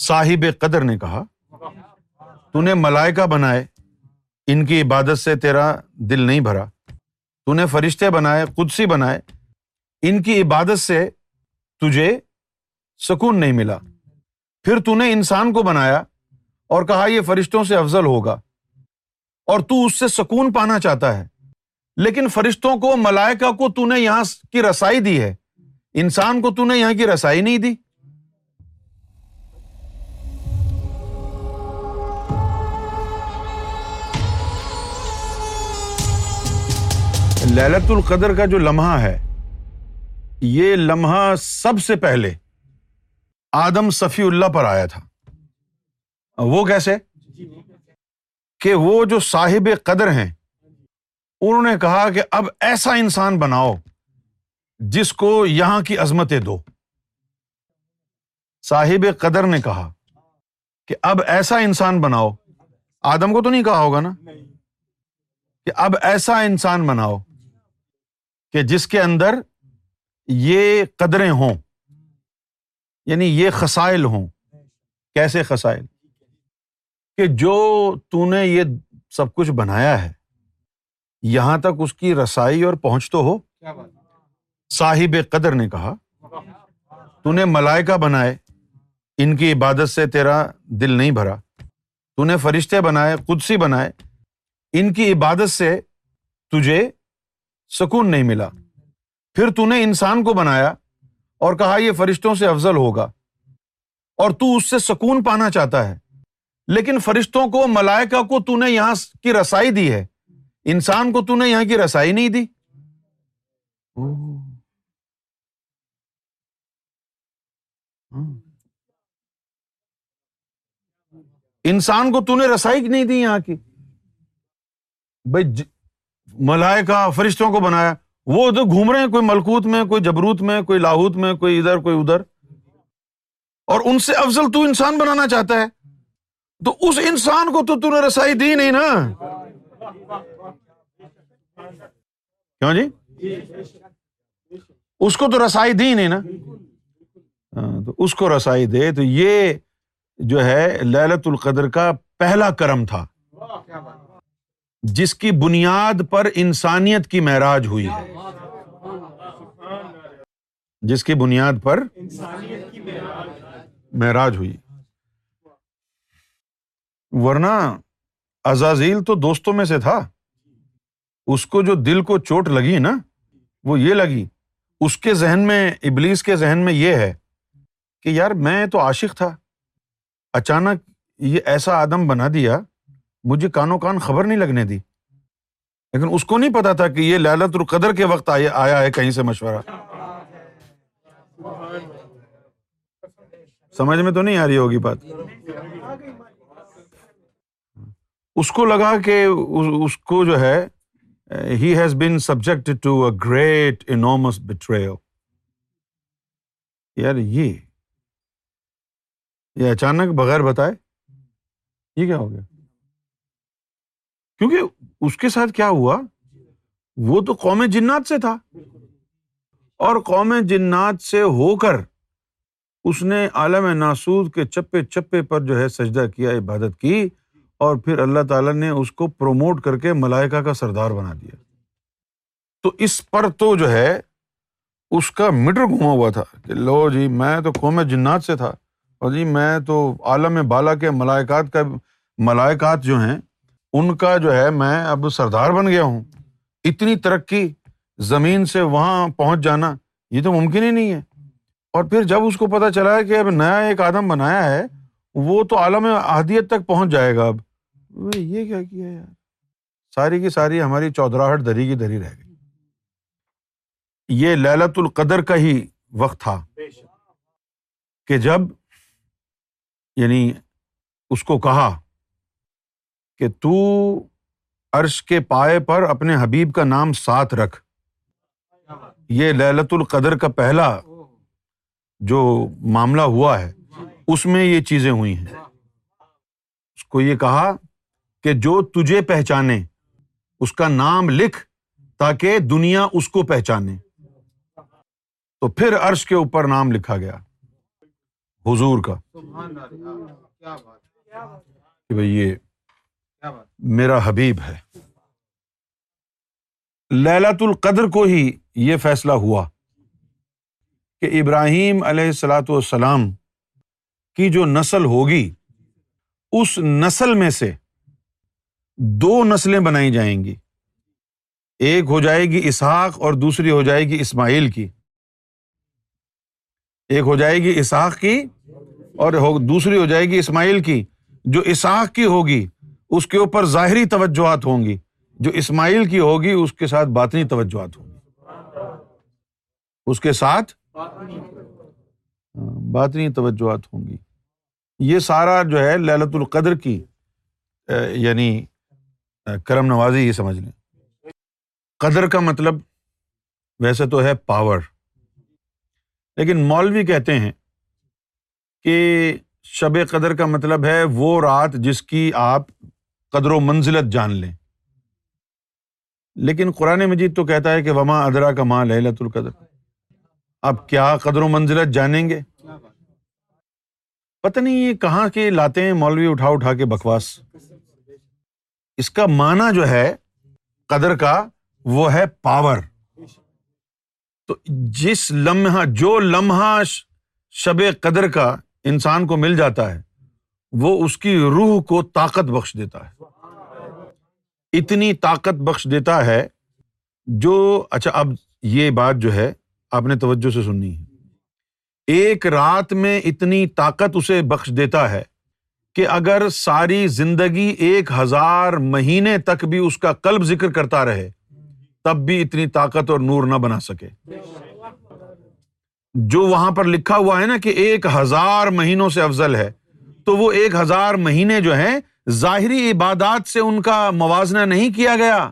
صاحب قدر نے کہا تو نے ملائکہ بنائے، ان کی عبادت سے تیرا دل نہیں بھرا۔ تو نے فرشتے بنائے، قدسی بنائے۔ ان کی عبادت سے تجھے سکون نہیں ملا۔ پھر تو نے انسان کو بنایا اور کہا، یہ فرشتوں سے افضل ہوگا۔ اور تو اس سے سکون پانا چاہتا ہے۔ لیکن فرشتوں کو، ملائکہ کو تو نے یہاں کی رسائی دی ہے۔ انسان کو تو نے یہاں کی رسائی نہیں دی۔ للت القدر کا جو لمحہ ہے، یہ لمحہ سب سے پہلے آدم صفی اللہ پر آیا تھا۔ وہ کیسے؟ کہ وہ جو صاحب قدر ہیں، انہوں نے کہا کہ اب ایسا انسان بناؤ جس کو یہاں کی عظمتیں دو۔ صاحب قدر نے کہا کہ اب ایسا انسان بناؤ۔ آدم کو تو نہیں کہا ہوگا نا؟ کہ اب ایسا انسان بناؤ۔ کہ جس کے اندر یہ قدریں ہوں یعنی یہ خسائل ہوں۔ کیسے خسائل؟ کہ جو تو نے یہ سب کچھ بنایا ہے یہاں تک اس کی رسائی اور پہنچ تو ہو۔ صاحب قدر نے کہا تو نے ملائکہ بنائے ان کی عبادت سے تیرا دل نہیں بھرا۔ تو نے فرشتے بنائے قدسی بنائے ان کی عبادت سے تجھے سکون نہیں ملا۔ پھر تو نے انسان کو بنایا اور کہا یہ فرشتوں سے افضل ہوگا اور تو اس سے سکون پانا چاہتا ہے۔ لیکن فرشتوں کو، ملائکہ کو تو نے یہاں کی رسائی دی ہے۔ انسان کو تو نے یہاں کی رسائی نہیں دی۔ انسان کو تو نے رسائی نہیں دی یہاں کی۔ بھائی ملائکہ فرشتوں کو بنایا۔ وہ ادھر گھوم رہے ہیں، کوئی ملکوت میں، کوئی جبروت میں، کوئی لاہوت میں، کوئی ادھر کوئی ادھر۔ اور ان سے افضل تو انسان بنانا چاہتا ہے۔ تو اس انسان کو تو نے رسائی دی نہیں نا۔ کیوں جی؟ اس کو تو رسائی دی نہیں نا۔ ہاں، تو اس کو رسائی دے۔ تو یہ جو ہے للت القدر کا پہلا کرم تھا۔ جس کی بنیاد پر انسانیت کی معراج ہوئی ہے۔ جس کی بنیاد پر معراج ہوئی۔ ورنہ ازازیل تو دوستوں میں سے تھا۔ اس کو جو دل کو چوٹ لگی نا، وہ یہ لگی۔ اس کے ذہن میں، ابلیس کے ذہن میں یہ ہے کہ یار میں تو عاشق تھا۔ اچانک یہ ایسا آدم بنا دیا مجھے کانوں کان خبر نہیں لگنے دی۔ لیکن اس کو نہیں پتا تھا کہ یہ لالت القدر کے وقت آیا ہے کہیں سے مشورہ۔ سمجھ میں تو نہیں آ رہی ہوگی بات۔ اس کو لگا کہ اس کو جو ہے he has been subject to a great enormous betrayal یار، یہ یہ اچانک بغیر بتائے، یہ کیا ہو گیا؟ کیونکہ اس کے ساتھ کیا ہوا؟ وہ تو قوم جنات سے تھا۔ اور قوم جنات سے ہو کر اس نے عالم ناسود کے چپے چپے پر جو ہے سجدہ کیا، عبادت کی اور پھر اللہ تعالیٰ نے اس کو پروموٹ کر کے ملائکا کا سردار بنا دیا۔ تو اس پر تو جو ہے اس کا میٹر گھما ہوا تھا کہ لو جی میں تو قوم جنات سے تھا۔ اور جی میں تو عالم بالا کے ملائکات کا، ملائکات جو ہیں ان کا جو ہے میں اب سردار بن گیا ہوں۔ اتنی ترقی زمین سے وہاں پہنچ جانا یہ تو ممکن ہی نہیں ہے۔ اور پھر جب اس کو پتا چلا ہے کہ اب نیا ایک آدم بنایا ہے وہ تو عالم احدیت تک پہنچ جائے گا۔ اب یہ کیا کیا یار؟ ساری کی ساری ہماری چودراہٹ دری کی دری رہ گئی۔ یہ للت القدر کا ہی وقت تھا۔ کہ جب یعنی اس کو کہا کہ تو عرش کے پائے پر اپنے حبیب کا نام ساتھ رکھ۔ یہ للت القدر کا پہلا جو معاملہ ہوا ہے، اس میں یہ چیزیں ہوئی ہیں۔ اس کو یہ کہا کہ جو تجھے پہچانے، اس کا نام لکھ تاکہ دنیا اس کو پہچانے۔ تو پھر عرش کے اوپر نام لکھا گیا۔ حضور کا۔ کہ بھائی یہ میرا حبیب ہے۔ للت القدر کو ہی یہ فیصلہ ہوا کہ ابراہیم علیہ السلاۃ والسلام کی جو نسل ہوگی، اس نسل میں سے دو نسلیں بنائی جائیں گی۔ ایک ہو جائے گی اسحاق اور دوسری ہو جائے گی اسماعیل کی۔ ایک ہو جائے گی اسحاق کی اور دوسری ہو جائے گی اسماعیل کی۔ جو اسحاق کی ہوگی اس کے اوپر ظاہری توجہات ہوں گی، جو اسماعیل کی ہوگی، اس کے ساتھ باطنی توجہات ہوں گی۔ اس کے ساتھ باطنی توجہات ہوں گی۔ یہ سارا جو ہے للت القدر کی یعنی کرم نوازی یہ سمجھ لیں۔ قدر کا مطلب ویسے تو ہے پاور لیکن مولوی کہتے ہیں کہ شب قدر کا مطلب ہے وہ رات جس کی آپ قدر و منزلت جان لیں۔ لیکن قرآن مجید تو کہتا ہے کہ وما ادرا کا ماں لہلت القدر۔ آپ کیا قدر و منزلت جانیں گے؟ پتہ نہیں یہ کہاں کے لاتے ہیں، مولوی اٹھا اٹھا کے بکواس۔ اس کا معنی جو ہے، قدر کا، وہ ہے پاور تو جس لمحہ، جو لمحہ شب قدر کا انسان کو مل جاتا ہے وہ اس کی روح کو طاقت بخش دیتا ہے۔ اتنی طاقت بخش دیتا ہے جو اچھا اب یہ بات جو ہے، آپ نے توجہ سے سننی ہے۔ ایک رات میں اتنی طاقت اسے بخش دیتا ہے کہ اگر ساری زندگی ایک ہزار مہینے تک بھی اس کا کلب ذکر کرتا رہے، تب بھی اتنی طاقت اور نور نہ بنا سکے۔ جو وہاں پر لکھا ہوا ہے نا کہ ایک ہزار مہینوں سے افضل ہے تو وہ ایک ہزار مہینے جو ہیں ظاہری عبادات سے ان کا موازنہ نہیں کیا گیا۔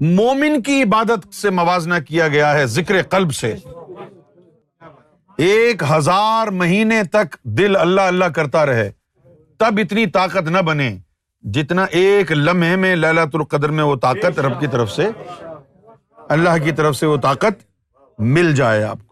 مومن کی عبادت سے موازنہ کیا گیا ہے ذکر قلب سے۔ ایک ہزار مہینے تک دل اللہ اللہ کرتا رہے۔ تب اتنی طاقت نہ بنے جتنا ایک لمحے میں للت القدر میں وہ طاقت رب کی طرف سے، اللہ کی طرف سے وہ طاقت مل جائے آپ کو۔